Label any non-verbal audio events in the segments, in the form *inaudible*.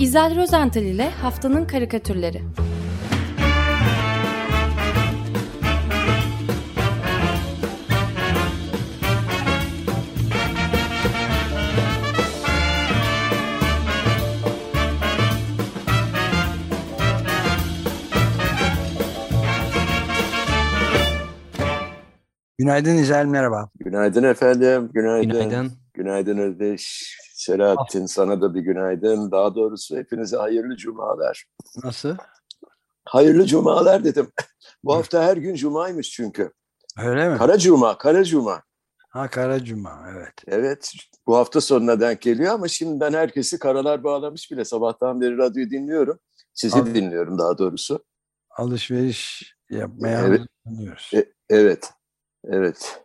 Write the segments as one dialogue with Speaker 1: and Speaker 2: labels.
Speaker 1: İzel Rozental ile Haftanın Karikatürleri
Speaker 2: Günaydın İzel, merhaba.
Speaker 3: Günaydın efendim, günaydın.
Speaker 4: Günaydın.
Speaker 3: Günaydın Özdeş. Selahattin sana da bir günaydın. Daha doğrusu hepinize hayırlı cumalar.
Speaker 2: Nasıl?
Speaker 3: Hayırlı cumalar dedim. *laughs* Bu hafta her gün cumaymış çünkü.
Speaker 2: Öyle mi?
Speaker 3: Kara cuma, kara cuma.
Speaker 2: ha Kara Cuma, evet.
Speaker 3: Evet, bu hafta sonuna denk geliyor ama şimdiden herkesi karalar bağlamış bile. Sabahtan beri radyoyu dinliyorum. Sizi
Speaker 2: Abi.
Speaker 3: dinliyorum daha doğrusu.
Speaker 2: Alışveriş yapmaya
Speaker 3: Evet. E- evet, evet.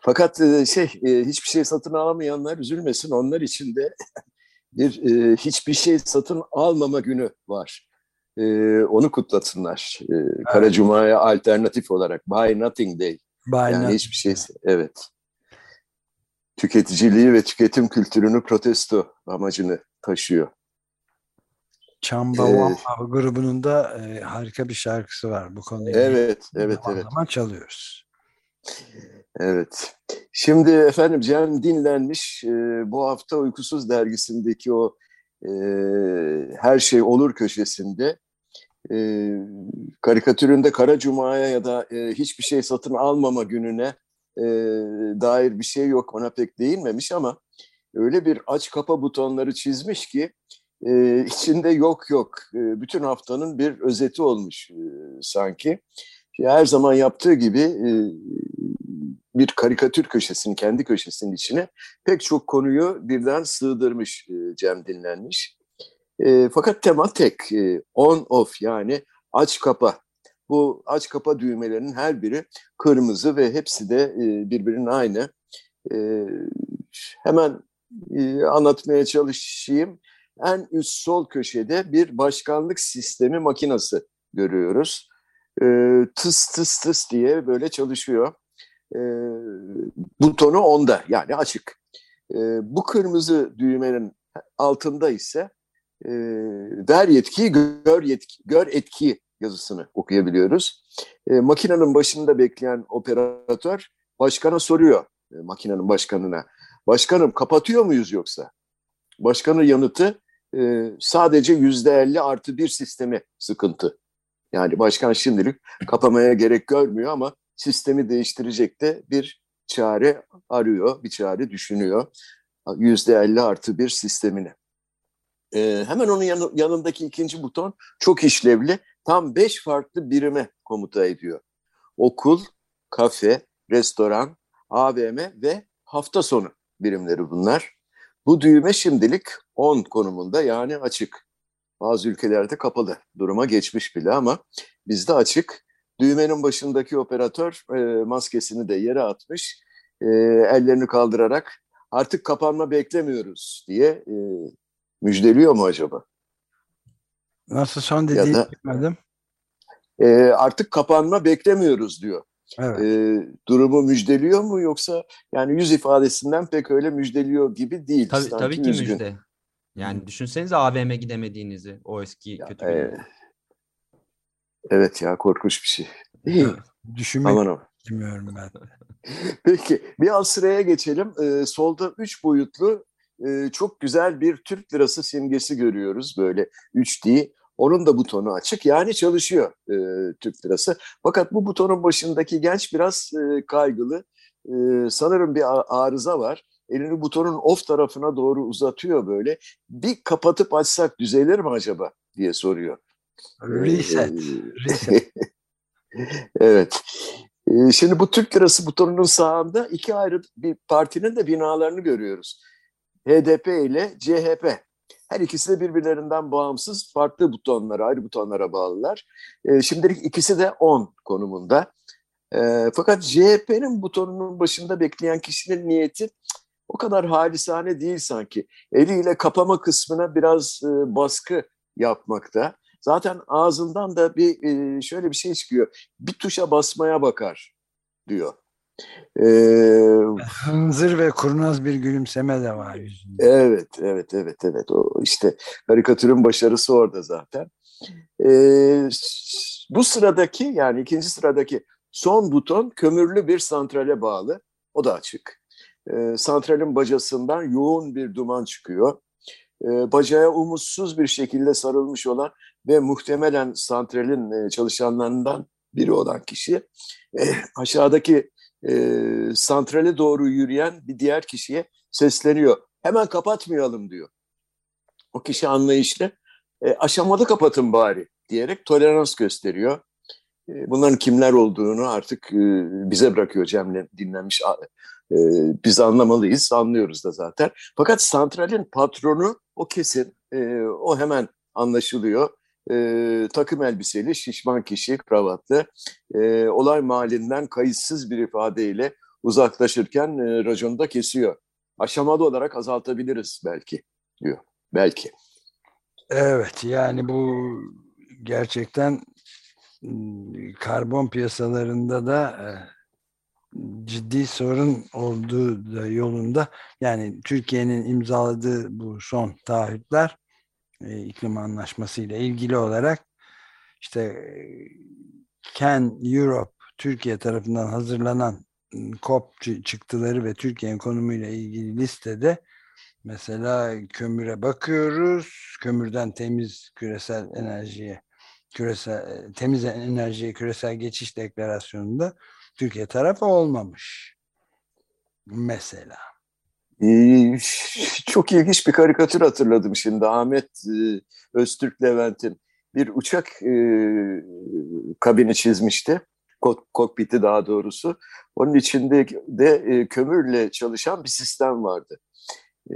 Speaker 3: Fakat e, şey, e, hiçbir şey satın alamayanlar üzülmesin. Onlar için de *laughs* bir e, hiçbir şey satın almama günü var. Onu kutlasınlar. E, Kara Cuma'ya alternatif olarak Buy Nothing Day.
Speaker 2: Bayna,
Speaker 3: Yani hiçbir şey, evet. Tüketiciliği ve tüketim kültürünü protesto amacını taşıyor.
Speaker 2: Çamba
Speaker 3: Ee,
Speaker 2: grubunun da e, harika bir şarkısı var bu konuda.
Speaker 3: Evet, evet, evet.
Speaker 2: zaman çalıyoruz.
Speaker 3: Evet. Şimdi efendim Cem dinlenmiş. Ee, bu hafta Uykusuz dergisindeki o e, her şey olur köşesinde e, karikatüründe Kara Cuma'ya ya da e, hiçbir şey satın almama gününe e, dair bir şey yok. Ona pek değinmemiş ama öyle bir aç kapa butonları çizmiş ki e, içinde yok yok. E, bütün haftanın bir özeti olmuş e, sanki. Her zaman yaptığı gibi e, bir karikatür köşesinin, kendi köşesinin içine pek çok konuyu birden sığdırmış e, Cem dinlenmiş. E, fakat tema tek, e, on off yani aç kapa. Bu aç kapa düğmelerinin her biri kırmızı ve hepsi de e, birbirinin aynı. E, hemen e, anlatmaya çalışayım. En üst sol köşede bir başkanlık sistemi makinası görüyoruz. E, tıs tıs tıs diye böyle çalışıyor e, butonu onda yani açık. E, bu kırmızı düğmenin altında ise e, ver yetkiyi gör yetki gör etki yazısını okuyabiliyoruz. E, makinenin başında bekleyen operatör başkana soruyor e, makinenin başkanına. Başkanım kapatıyor muyuz yoksa? Başkanın yanıtı e, sadece yüzde elli artı bir sistemi sıkıntı. Yani başkan şimdilik kapamaya gerek görmüyor ama sistemi değiştirecek de bir çare arıyor, bir çare düşünüyor. Yüzde elli artı bir sistemini. Ee, hemen onun yanı, yanındaki ikinci buton çok işlevli. Tam beş farklı birime komuta ediyor. Okul, kafe, restoran, AVM ve hafta sonu birimleri bunlar. Bu düğme şimdilik 10 konumunda yani açık. Bazı ülkelerde kapalı. Duruma geçmiş bile ama bizde açık. Düğmenin başındaki operatör e, maskesini de yere atmış. E, ellerini kaldırarak artık kapanma beklemiyoruz diye e, müjdeliyor mu acaba?
Speaker 2: Nasıl son dediğini
Speaker 3: da-
Speaker 2: bilmedim.
Speaker 3: E, artık kapanma beklemiyoruz diyor.
Speaker 2: Evet.
Speaker 3: E, durumu müjdeliyor mu yoksa yani yüz ifadesinden pek öyle müjdeliyor gibi değil.
Speaker 4: Tabii,
Speaker 3: Sanki
Speaker 4: tabii ki
Speaker 3: üzgün.
Speaker 4: müjde. Yani düşünsenize AVM gidemediğinizi o eski
Speaker 3: Ya,
Speaker 4: kötü
Speaker 3: e. evet ya korkunç bir şey. *laughs*
Speaker 2: Düşünmek
Speaker 3: Aman
Speaker 2: bilmiyorum ben. *laughs*
Speaker 3: Peki bir alt sıraya geçelim. Ee, solda üç boyutlu e, çok güzel bir Türk lirası simgesi görüyoruz böyle 3D. Onun da butonu açık yani çalışıyor e, Türk lirası. Fakat bu butonun başındaki genç biraz e, kaygılı. E, sanırım bir arıza var. Elini butonun off tarafına doğru uzatıyor böyle. Bir kapatıp açsak düzelir mi acaba diye soruyor.
Speaker 2: Reset.
Speaker 3: Ee,
Speaker 2: Reset. *laughs*
Speaker 3: evet. Ee, Şimdi bu Türk lirası butonunun sağında iki ayrı bir partinin de binalarını görüyoruz. HDP ile CHP. Her ikisi de birbirlerinden bağımsız farklı butonlara, ayrı butonlara bağlılar. Ee, Şimdilik ikisi de 10 konumunda. Fakat CHP'nin butonunun başında bekleyen kişinin niyeti o kadar halisane değil sanki. Eliyle kapama kısmına biraz e, baskı yapmakta. Zaten ağzından da bir e, şöyle bir şey çıkıyor. Bir tuşa basmaya bakar diyor. Ee,
Speaker 2: Hınzır ve kurnaz bir gülümseme de var yüzünde.
Speaker 3: evet, evet, evet, evet. O işte karikatürün başarısı orada zaten. Ee, bu sıradaki yani ikinci sıradaki son buton kömürlü bir santrale bağlı. O da açık. Ee, santralin bacasından yoğun bir duman çıkıyor. Ee, bacaya umutsuz bir şekilde sarılmış olan ve muhtemelen santralin e, çalışanlarından biri olan kişi e, aşağıdaki e, santrale doğru yürüyen bir diğer kişiye sesleniyor. Hemen kapatmayalım diyor. O kişi anlayışlı. E, aşamalı kapatın bari diyerek tolerans gösteriyor. E, bunların kimler olduğunu artık e, bize bırakıyor Cem'le dinlenmiş. E, biz anlamalıyız, anlıyoruz da zaten. Fakat santralin patronu o kesin, e, o hemen anlaşılıyor. E, takım elbiseli, şişman kişi, kravatlı, e, olay mahallinden kayıtsız bir ifadeyle uzaklaşırken e, raconu da kesiyor. Aşamalı olarak azaltabiliriz belki diyor. Belki.
Speaker 2: Evet yani bu gerçekten karbon piyasalarında da ciddi sorun olduğu da yolunda yani Türkiye'nin imzaladığı bu son taahhütler iklim anlaşması ile ilgili olarak işte Can Europe Türkiye tarafından hazırlanan COP çıktıları ve Türkiye'nin konumuyla ilgili listede mesela kömüre bakıyoruz. Kömürden temiz küresel enerjiye küresel temiz enerjiye küresel geçiş deklarasyonunda Türkiye tarafı olmamış. Mesela.
Speaker 3: Ee, *laughs* çok ilginç bir karikatür hatırladım şimdi. Ahmet e, Öztürk Levent'in bir uçak e, kabini çizmişti. Kok, kokpiti daha doğrusu. Onun içinde de e, kömürle çalışan bir sistem vardı. E,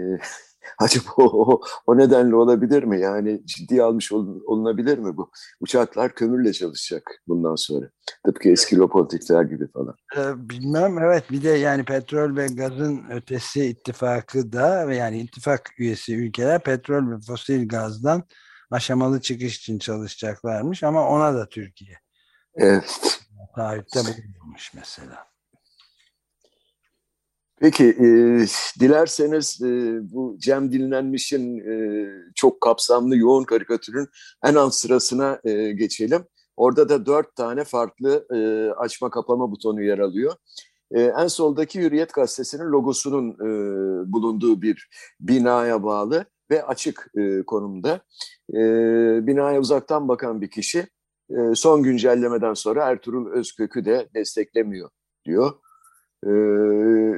Speaker 3: acaba *laughs* o, o nedenle olabilir mi? Yani ciddi almış olunabilir mi bu? Uçaklar kömürle çalışacak bundan sonra. Tıpkı eski lokomotifler gibi falan.
Speaker 2: Ee, bilmem evet bir de yani petrol ve gazın ötesi ittifakı da ve yani ittifak üyesi ülkeler petrol ve fosil gazdan aşamalı çıkış için çalışacaklarmış ama ona da Türkiye.
Speaker 3: Evet. *laughs*
Speaker 2: Taahhütte bulunmuş mesela.
Speaker 3: Peki, e, dilerseniz e, bu Cem Dinlenmiş'in e, çok kapsamlı yoğun karikatürün en alt sırasına e, geçelim. Orada da dört tane farklı e, açma kapama butonu yer alıyor. E, en soldaki Hürriyet Gazetesi'nin logosunun e, bulunduğu bir binaya bağlı ve açık e, konumda. E, binaya uzaktan bakan bir kişi e, son güncellemeden sonra Ertuğrul Özkök'ü de desteklemiyor diyor. E,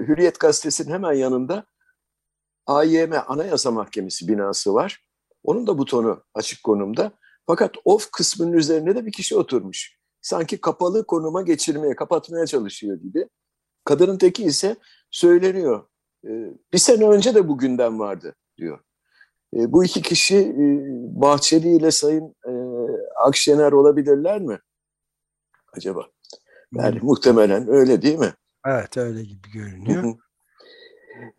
Speaker 3: Hürriyet Gazetesi'nin hemen yanında AYM Anayasa Mahkemesi binası var. Onun da butonu açık konumda. Fakat off kısmının üzerine de bir kişi oturmuş. Sanki kapalı konuma geçirmeye, kapatmaya çalışıyor gibi. Kadının teki ise söyleniyor. E, bir sene önce de bu gündem vardı diyor. E, bu iki kişi e, Bahçeli ile Sayın e, Akşener olabilirler mi? Acaba? Yani hmm. muhtemelen öyle değil mi?
Speaker 2: Evet öyle gibi görünüyor.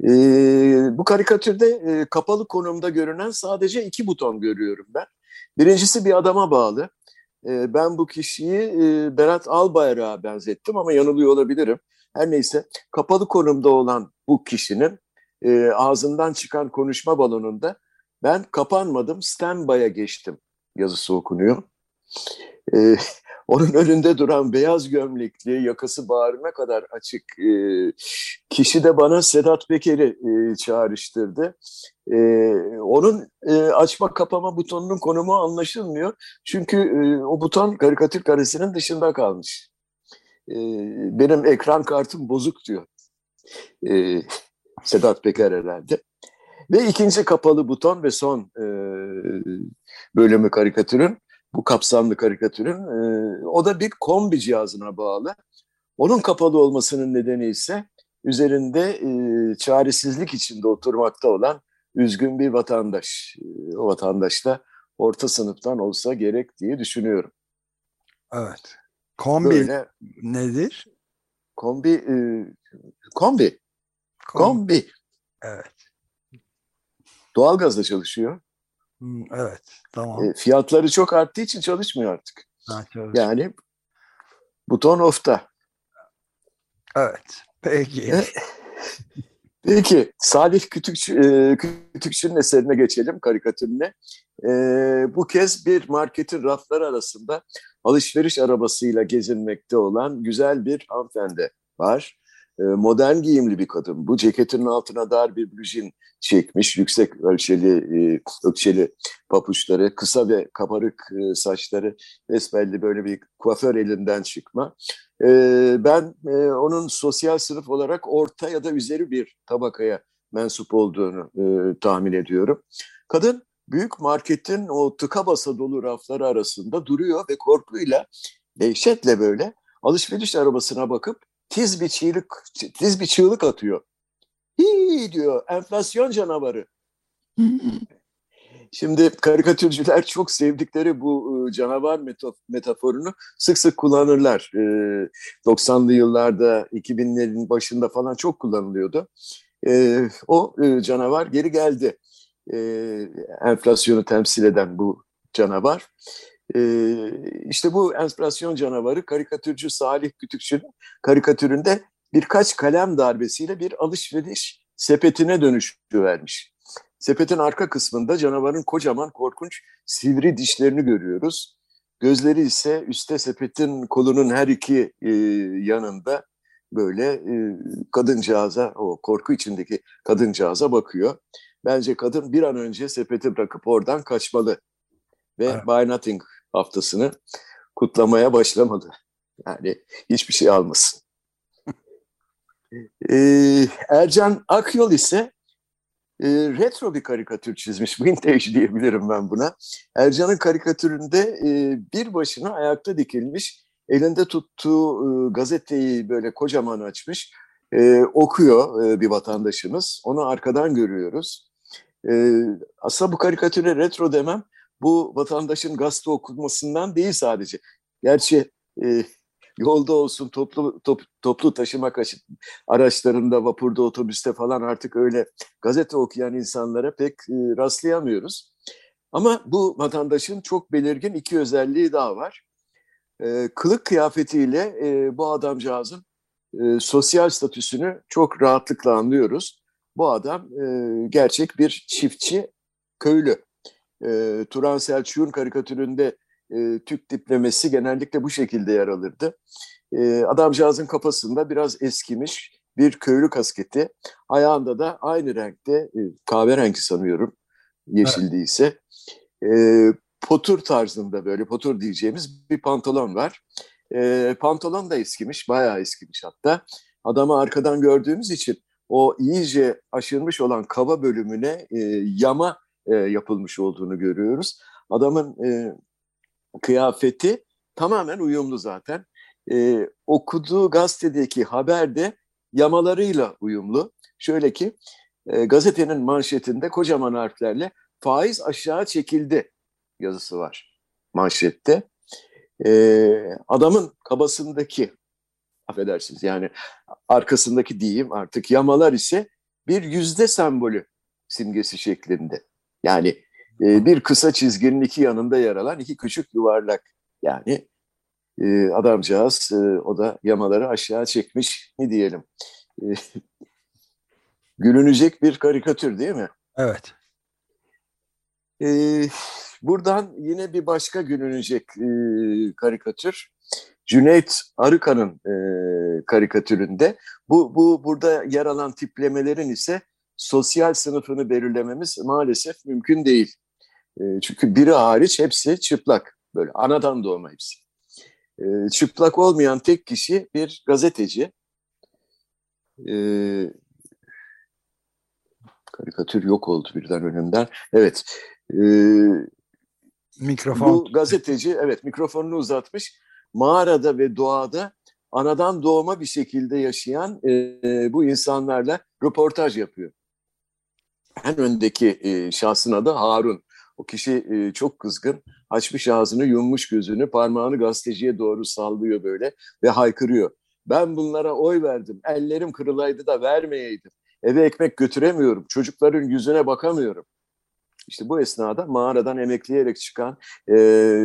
Speaker 3: E, bu karikatürde e, kapalı konumda görünen sadece iki buton görüyorum ben. Birincisi bir adama bağlı. E, ben bu kişiyi e, Berat Albayrak'a benzettim ama yanılıyor olabilirim. Her neyse kapalı konumda olan bu kişinin e, ağzından çıkan konuşma balonunda ben kapanmadım standby'a geçtim yazısı okunuyor. E, onun önünde duran beyaz gömlekli, yakası bağrına kadar açık e, kişi de bana Sedat Peker'i e, çağrıştırdı. E, onun e, açma kapama butonunun konumu anlaşılmıyor. Çünkü e, o buton karikatür karesinin dışında kalmış. E, benim ekran kartım bozuk diyor. E, Sedat Peker herhalde. Ve ikinci kapalı buton ve son e, bölümü karikatürün bu kapsamlı karikatürün. E, o da bir kombi cihazına bağlı. Onun kapalı olmasının nedeni ise üzerinde e, çaresizlik içinde oturmakta olan üzgün bir vatandaş. E, o vatandaş da orta sınıftan olsa gerek diye düşünüyorum.
Speaker 2: Evet. Kombi Böyle, nedir?
Speaker 3: Kombi, e, kombi. Kombi.
Speaker 2: Evet.
Speaker 3: Doğalgazla çalışıyor.
Speaker 2: Evet, tamam.
Speaker 3: E, fiyatları çok arttığı için çalışmıyor artık. Ha, yani buton off'ta.
Speaker 2: Evet. Peki.
Speaker 3: Peki Salih Kütükçü, e, Kütükçü'nün eserine geçelim karikatürüne. E, bu kez bir marketin rafları arasında alışveriş arabasıyla gezinmekte olan güzel bir hanımefendi var. E, modern giyimli bir kadın. Bu ceketinin altına dar bir blujin çekmiş. Yüksek ölçeli, e, ölçeli papuçları, kısa ve kabarık e, saçları besbelli böyle bir kuaför elinden çıkma. Ben onun sosyal sınıf olarak orta ya da üzeri bir tabakaya mensup olduğunu tahmin ediyorum. Kadın büyük marketin o tıka basa dolu rafları arasında duruyor ve korkuyla, dehşetle böyle alışveriş arabasına bakıp tiz bir çığlık, tiz bir çığlık atıyor. Hii diyor, enflasyon canavarı. *laughs* Şimdi karikatürcüler çok sevdikleri bu canavar metaforunu sık sık kullanırlar. 90'lı yıllarda, 2000'lerin başında falan çok kullanılıyordu. O canavar geri geldi. Enflasyonu temsil eden bu canavar. İşte bu enflasyon canavarı karikatürcü Salih Kütükçü'nün karikatüründe birkaç kalem darbesiyle bir alışveriş sepetine dönüşü vermiş. Sepetin arka kısmında canavarın kocaman korkunç sivri dişlerini görüyoruz. Gözleri ise üstte sepetin kolunun her iki e, yanında böyle e, kadıncağıza, o korku içindeki kadıncağıza bakıyor. Bence kadın bir an önce sepeti bırakıp oradan kaçmalı. Ve evet. Buy Nothing haftasını kutlamaya başlamalı. Yani hiçbir şey almasın. *laughs* ee, Ercan Akyol ise e, retro bir karikatür çizmiş. *laughs* Vintage diyebilirim ben buna. Ercan'ın karikatüründe e, bir başına ayakta dikilmiş, elinde tuttuğu e, gazeteyi böyle kocaman açmış, e, okuyor e, bir vatandaşımız. Onu arkadan görüyoruz. E, aslında bu karikatüre retro demem, bu vatandaşın gazete okumasından değil sadece. Gerçi e, yolda olsun toplu top, toplu taşıma araçlarında, vapurda, otobüste falan artık öyle gazete okuyan insanlara pek e, rastlayamıyoruz. Ama bu vatandaşın çok belirgin iki özelliği daha var. E, kılık kıyafetiyle e, bu adamcağızın e, sosyal statüsünü çok rahatlıkla anlıyoruz. Bu adam e, gerçek bir çiftçi köylü. E, Turan Selçuk'un karikatüründe e, Türk diplemesi genellikle bu şekilde yer alırdı. E, adamcağızın kafasında biraz eskimiş bir köylü kasketi. Ayağında da aynı renkte, e, kahverengi sanıyorum yeşil evet. değilse. E, potur tarzında böyle potur diyeceğimiz bir pantolon var. E, pantolon da eskimiş, bayağı eskimiş hatta. Adamı arkadan gördüğümüz için o iyice aşınmış olan kaba bölümüne e, yama e, yapılmış olduğunu görüyoruz. Adamın e, kıyafeti tamamen uyumlu zaten. Ee, okuduğu gazetedeki haber de yamalarıyla uyumlu. Şöyle ki e, gazetenin manşetinde kocaman harflerle faiz aşağı çekildi yazısı var manşette. Ee, adamın kabasındaki affedersiniz yani arkasındaki diyeyim artık yamalar ise bir yüzde sembolü simgesi şeklinde. Yani e, bir kısa çizginin iki yanında yer alan iki küçük yuvarlak. Yani e, adamcağız e, o da yamaları aşağı çekmiş mi diyelim. E, *laughs* gülünecek bir karikatür değil mi?
Speaker 2: Evet.
Speaker 3: E, buradan yine bir başka gülünecek e, karikatür. Cüneyt Arıkan'ın e, karikatüründe bu, bu burada yer alan tiplemelerin ise sosyal sınıfını belirlememiz maalesef mümkün değil. E, çünkü biri hariç hepsi çıplak. Böyle anadan doğma hepsi. E, çıplak olmayan tek kişi bir gazeteci. E, karikatür yok oldu birden önümden. Evet. E,
Speaker 2: Mikrofon.
Speaker 3: Bu gazeteci evet mikrofonunu uzatmış. Mağarada ve doğada anadan doğma bir şekilde yaşayan e, bu insanlarla röportaj yapıyor. En öndeki e, şahsın adı Harun. O kişi e, çok kızgın. Açmış ağzını, yummuş gözünü, parmağını gazeteciye doğru sallıyor böyle ve haykırıyor. Ben bunlara oy verdim. Ellerim kırılaydı da vermeyeydim. Eve ekmek götüremiyorum. Çocukların yüzüne bakamıyorum. İşte bu esnada mağaradan emekleyerek çıkan e,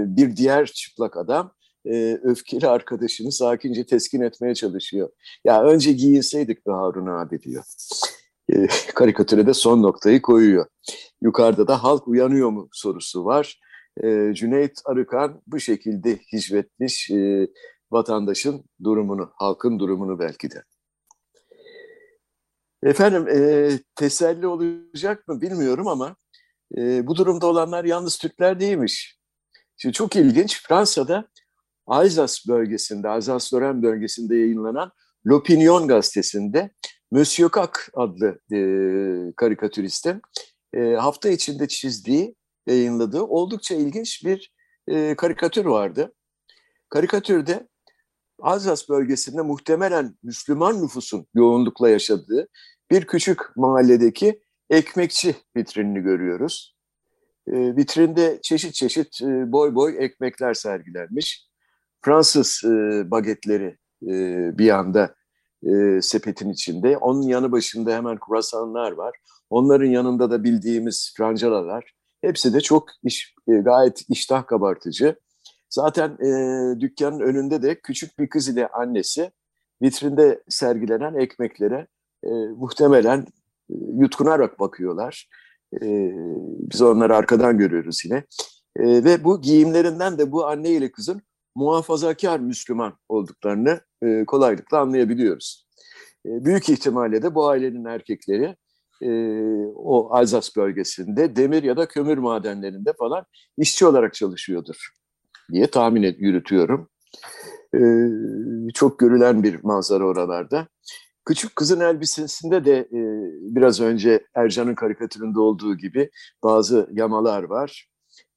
Speaker 3: bir diğer çıplak adam e, öfkeli arkadaşını sakince teskin etmeye çalışıyor. Ya önce giyinseydik be Harun abi diyor. E, *laughs* karikatüre de son noktayı koyuyor. Yukarıda da halk uyanıyor mu sorusu var. E, Cüneyt Arıkan bu şekilde hicvetmiş e, vatandaşın durumunu, halkın durumunu belki de. Efendim e, teselli olacak mı bilmiyorum ama e, bu durumda olanlar yalnız Türkler değilmiş. Şimdi çok ilginç Fransa'da Alsace bölgesinde, Alsace-Lorraine bölgesinde yayınlanan L'Opinion gazetesinde Monsieur Kak adlı e, karikatüristin e, hafta içinde çizdiği, yayınladığı oldukça ilginç bir e, karikatür vardı. Karikatürde Alsace bölgesinde muhtemelen Müslüman nüfusun yoğunlukla yaşadığı bir küçük mahalledeki ekmekçi vitrinini görüyoruz. E, vitrinde çeşit çeşit e, boy boy ekmekler sergilenmiş. Fransız e, bagetleri e, bir yanda e, sepetin içinde. Onun yanı başında hemen kruasanlar var. Onların yanında da bildiğimiz francalalar. Hepsi de çok iş, e, gayet iştah kabartıcı. Zaten e, dükkanın önünde de küçük bir kız ile annesi vitrinde sergilenen ekmeklere e, muhtemelen e, yutkunarak bakıyorlar. E, biz onları arkadan görüyoruz yine. E, ve bu giyimlerinden de bu anne ile kızın muhafazakar Müslüman olduklarını e, kolaylıkla anlayabiliyoruz. E, büyük ihtimalle de bu ailenin erkekleri e, o Alsace bölgesinde demir ya da kömür madenlerinde falan işçi olarak çalışıyordur diye tahmin et, yürütüyorum. E, çok görülen bir manzara oralarda. Küçük kızın elbisesinde de e, biraz önce Ercan'ın karikatüründe olduğu gibi bazı yamalar var.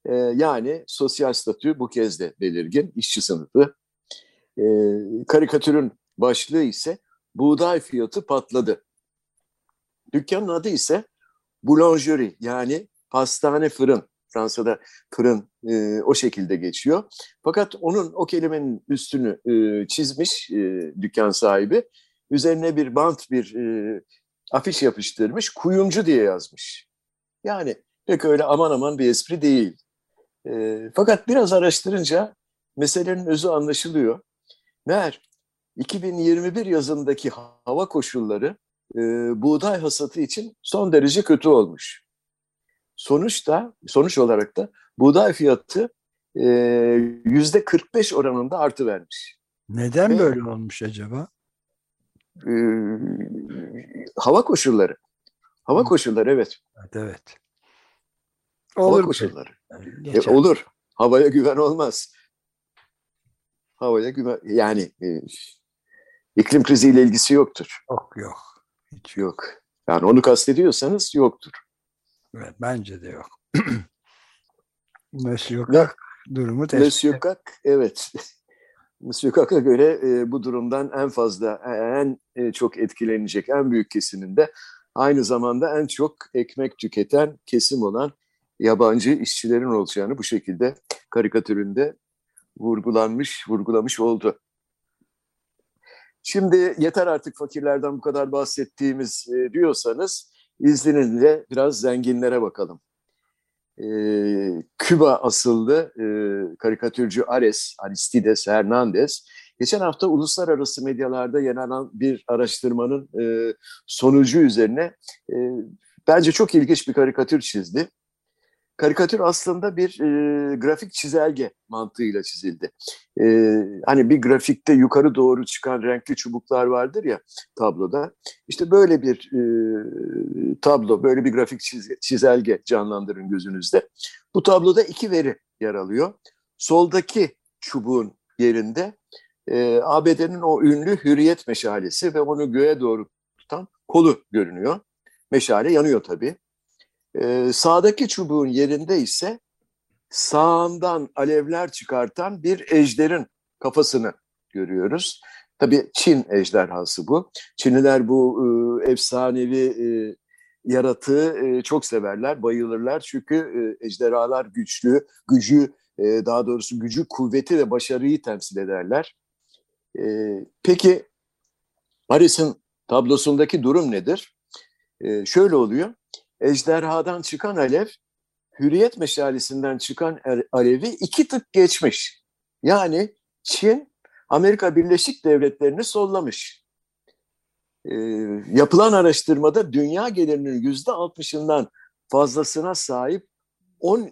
Speaker 3: E, yani sosyal statü bu kez de belirgin, işçi sınıfı. E, karikatürün başlığı ise buğday fiyatı patladı. Dükkanın adı ise boulangerie yani pastane fırın. Fransa'da fırın e, o şekilde geçiyor. Fakat onun o kelimenin üstünü e, çizmiş e, dükkan sahibi. Üzerine bir bant bir e, afiş yapıştırmış. Kuyumcu diye yazmış. Yani pek öyle aman aman bir espri değil. E, fakat biraz araştırınca meselenin özü anlaşılıyor. Meğer 2021 yazındaki hava koşulları e, buğday hasatı için son derece kötü olmuş. Sonuçta, sonuç olarak da buğday fiyatı e, yüzde 45 oranında artı vermiş.
Speaker 2: Neden Ve, böyle olmuş acaba?
Speaker 3: E, hava koşulları. Hava koşulları evet.
Speaker 2: Evet. evet.
Speaker 3: Olur hava koşulları. E, olur. Havaya güven olmaz. Havaya güven yani e, iklim kriziyle ilgisi yoktur.
Speaker 2: Yok yok.
Speaker 3: Hiç yok. Yani onu kastediyorsanız yoktur.
Speaker 2: Evet, bence de yok. *clears throat* Monsieur Kak durumu
Speaker 3: tespit Monsieur Kak, evet. *laughs* Monsieur Kak'a göre e, bu durumdan en fazla, en e, çok etkilenecek en büyük kesiminde aynı zamanda en çok ekmek tüketen kesim olan yabancı işçilerin olacağını bu şekilde karikatüründe vurgulanmış, vurgulamış oldu. Şimdi yeter artık fakirlerden bu kadar bahsettiğimiz e, diyorsanız izninizle biraz zenginlere bakalım. E, Küba asıllı e, karikatürcü Ares, Aristides Hernandez, geçen hafta uluslararası medyalarda alan bir araştırmanın e, sonucu üzerine e, bence çok ilginç bir karikatür çizdi. Karikatür aslında bir e, grafik çizelge mantığıyla çizildi. E, hani bir grafikte yukarı doğru çıkan renkli çubuklar vardır ya tabloda. İşte böyle bir e, tablo, böyle bir grafik çizelge canlandırın gözünüzde. Bu tabloda iki veri yer alıyor. Soldaki çubuğun yerinde e, ABD'nin o ünlü hürriyet meşalesi ve onu göğe doğru tutan kolu görünüyor. Meşale yanıyor tabii. Ee, sağdaki çubuğun yerinde ise sağından alevler çıkartan bir ejderin kafasını görüyoruz. Tabii Çin ejderhası bu. Çinliler bu e, efsanevi e, yaratığı e, çok severler, bayılırlar. Çünkü e, ejderhalar güçlü, gücü, e, daha doğrusu gücü, kuvveti ve başarıyı temsil ederler. E, peki Paris'in tablosundaki durum nedir? E, şöyle oluyor ejderhadan çıkan alev hürriyet meşalesinden çıkan er, alevi iki tık geçmiş. Yani Çin Amerika Birleşik Devletleri'ni sollamış. E, yapılan araştırmada dünya gelirinin yüzde altmışından fazlasına sahip 10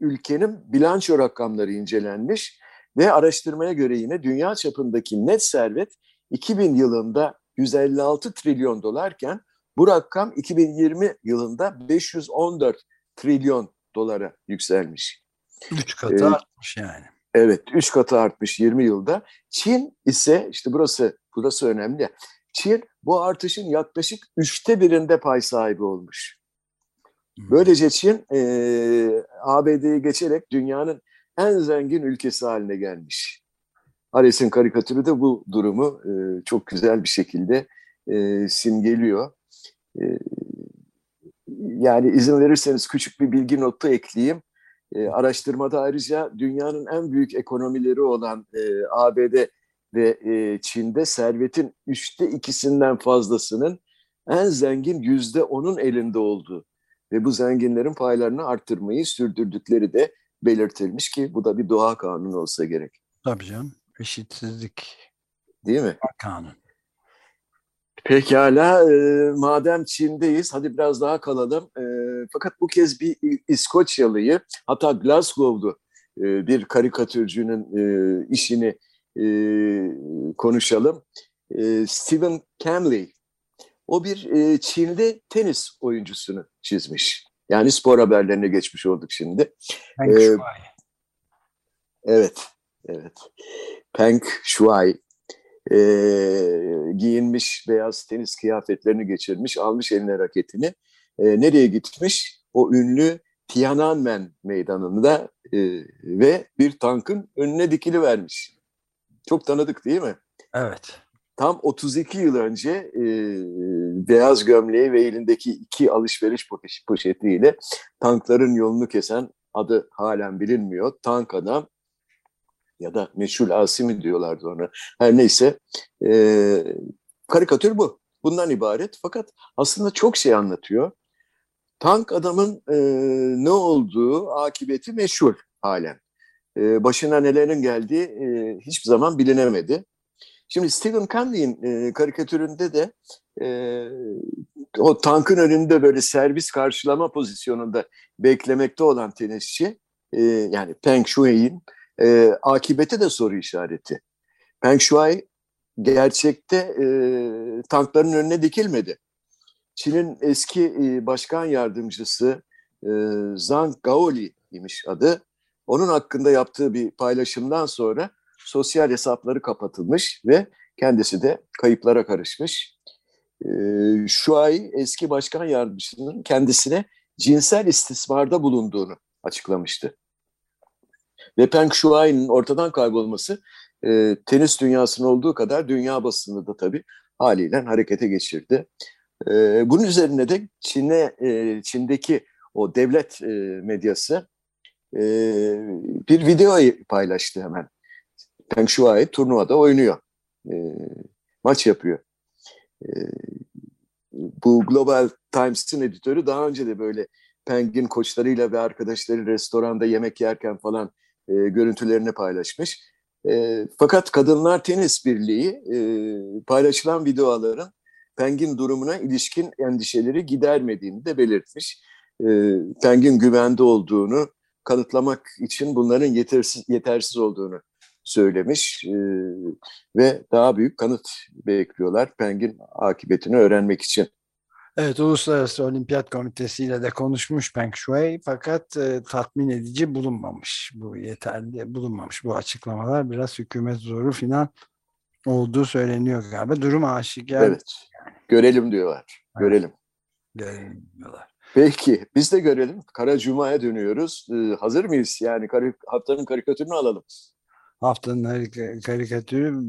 Speaker 3: ülkenin bilanço rakamları incelenmiş ve araştırmaya göre yine dünya çapındaki net servet 2000 yılında 156 trilyon dolarken bu rakam 2020 yılında 514 trilyon dolara yükselmiş.
Speaker 2: Üç katı
Speaker 3: Ee,
Speaker 2: artmış yani.
Speaker 3: Evet, üç katı artmış 20 yılda. Çin ise işte burası burası önemli. Çin bu artışın yaklaşık üçte birinde pay sahibi olmuş. Böylece Çin e, ABD'yi geçerek dünyanın en zengin ülkesi haline gelmiş. Ares'in karikatürü de bu durumu e, çok güzel bir şekilde e, simgeliyor. E, yani izin verirseniz küçük bir bilgi notu ekleyeyim. E, araştırmada ayrıca dünyanın en büyük ekonomileri olan e, ABD ve e, Çin'de servetin üçte ikisinden fazlasının en zengin yüzde onun elinde olduğu ve bu zenginlerin paylarını arttırmayı sürdürdükleri de belirtilmiş ki bu da bir doğa kanunu olsa gerek.
Speaker 2: Tabii canım. Eşitsizlik
Speaker 3: Değil mi?
Speaker 2: kanun.
Speaker 3: Pekala, e, madem Çin'deyiz, hadi biraz daha kalalım. E, fakat bu kez bir İskoçyalıyı, hatta Glasgow'du e, bir karikatürcünün e, işini e, konuşalım. E, Stephen Camley, o bir e, Çinli tenis oyuncusunu çizmiş. Yani spor haberlerine geçmiş olduk şimdi.
Speaker 2: Feng
Speaker 3: Ee,
Speaker 2: Shui.
Speaker 3: Evet, evet. Peng Shuai e, giyinmiş beyaz tenis kıyafetlerini geçirmiş, almış eline raketini. E, nereye gitmiş? O ünlü Tiananmen meydanında e, ve bir tankın önüne dikili vermiş. Çok tanıdık değil mi?
Speaker 2: Evet.
Speaker 3: Tam 32 yıl önce e, beyaz gömleği ve elindeki iki alışveriş poş- poşetiyle tankların yolunu kesen adı halen bilinmiyor. Tank adam ya da meşhur Asimi diyorlardı ona. Her neyse e, karikatür bu. Bundan ibaret fakat aslında çok şey anlatıyor. Tank adamın e, ne olduğu akıbeti meşhur halen. E, başına nelerin geldiği e, hiçbir zaman bilinemedi. Şimdi Stephen Candy'in e, karikatüründe de e, o tankın önünde böyle servis karşılama pozisyonunda beklemekte olan tenisçi e, yani Peng Shuai'nin e, akibeti de soru işareti. Peng Shuai gerçekte e, tankların önüne dikilmedi. Çin'in eski e, başkan yardımcısı e, Zhang Gaoli imiş adı. Onun hakkında yaptığı bir paylaşımdan sonra sosyal hesapları kapatılmış ve kendisi de kayıplara karışmış. E, Shuai eski başkan yardımcısının kendisine cinsel istismarda bulunduğunu açıklamıştı. Ve Peng Shuai'nin ortadan kaybolması e, tenis dünyasının olduğu kadar dünya basını da tabii haliyle harekete geçirdi. E, bunun üzerine de Çin'e e, Çin'deki o devlet e, medyası e, bir video paylaştı hemen. Peng Shuai turnuvada oynuyor. E, maç yapıyor. E, bu Global Times'ın editörü daha önce de böyle Peng'in koçlarıyla ve arkadaşları restoranda yemek yerken falan e, görüntülerini paylaşmış. E, fakat Kadınlar Tenis Birliği e, paylaşılan videoların Peng'in durumuna ilişkin endişeleri gidermediğini de belirtmiş. E, Peng'in güvende olduğunu kanıtlamak için bunların yetersiz, yetersiz olduğunu söylemiş e, ve daha büyük kanıt bekliyorlar Peng'in akıbetini öğrenmek için.
Speaker 2: Evet, Uluslararası Olimpiyat Komitesi ile de konuşmuş Peng Shuai fakat e, tatmin edici bulunmamış. Bu yeterli bulunmamış. Bu açıklamalar biraz hükümet zoru filan olduğu söyleniyor galiba. Durum aşikar
Speaker 3: Evet, görelim diyorlar, görelim.
Speaker 2: görünmüyorlar.
Speaker 3: Peki, biz de görelim. Kara Cuma'ya dönüyoruz. Ee, hazır mıyız? Yani kari- haftanın karikatürünü alalım.
Speaker 2: Haftanın karikatürü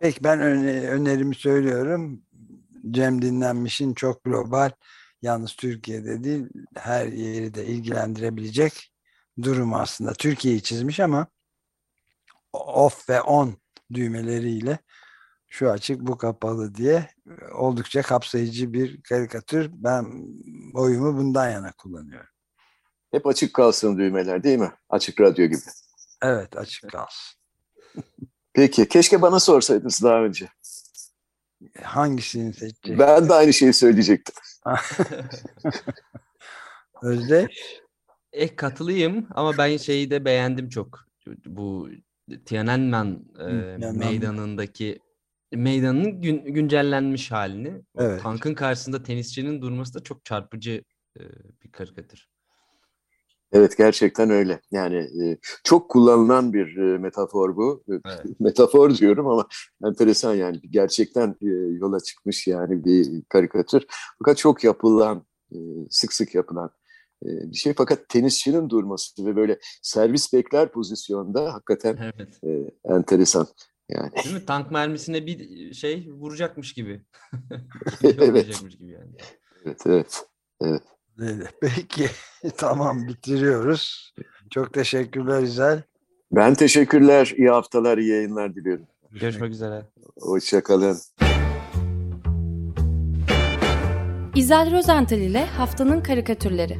Speaker 2: peki ben öne- önerimi söylüyorum. Cem Dinlenmiş'in çok global yalnız Türkiye'de değil her yeri de ilgilendirebilecek durum aslında. Türkiye'yi çizmiş ama off ve on düğmeleriyle şu açık bu kapalı diye oldukça kapsayıcı bir karikatür. Ben oyumu bundan yana kullanıyorum.
Speaker 3: Hep açık kalsın düğmeler değil mi? Açık radyo gibi.
Speaker 2: Evet açık kalsın.
Speaker 3: Peki keşke bana sorsaydınız daha önce.
Speaker 2: Hangisini seçecek?
Speaker 3: Ben de aynı şeyi söyleyecektim. *laughs*
Speaker 2: Özdeş?
Speaker 4: E katılayım ama ben şeyi de beğendim çok. Bu Tiananmen e, meydanındaki meydanın gün, güncellenmiş halini. O
Speaker 2: Evet.
Speaker 4: Tankın karşısında tenisçinin durması da çok çarpıcı e, bir karikatür.
Speaker 3: Evet gerçekten öyle. Yani e, çok kullanılan bir e, metafor bu. E,
Speaker 4: Evet. *laughs*
Speaker 3: metafor diyorum ama enteresan yani gerçekten yola çıkmış yani bir karikatür. Fakat çok yapılan, sık sık yapılan bir şey. Fakat tenisçinin durması ve böyle servis bekler pozisyonda hakikaten
Speaker 4: Evet.
Speaker 3: enteresan. Yani
Speaker 4: Değil mi? Tank mermisine bir şey vuracakmış gibi. *laughs* *laughs*
Speaker 3: Evet.
Speaker 4: Gibi yani.
Speaker 3: evet evet.
Speaker 2: Evet, *laughs* Peki *laughs* tamam bitiriyoruz. Çok teşekkürler İzel.
Speaker 3: Ben teşekkürler. İyi haftalar, iyi yayınlar diliyorum.
Speaker 4: Görüşmek üzere.
Speaker 3: Hoşçakalın.
Speaker 1: İzel Rozental ile Haftanın Karikatürleri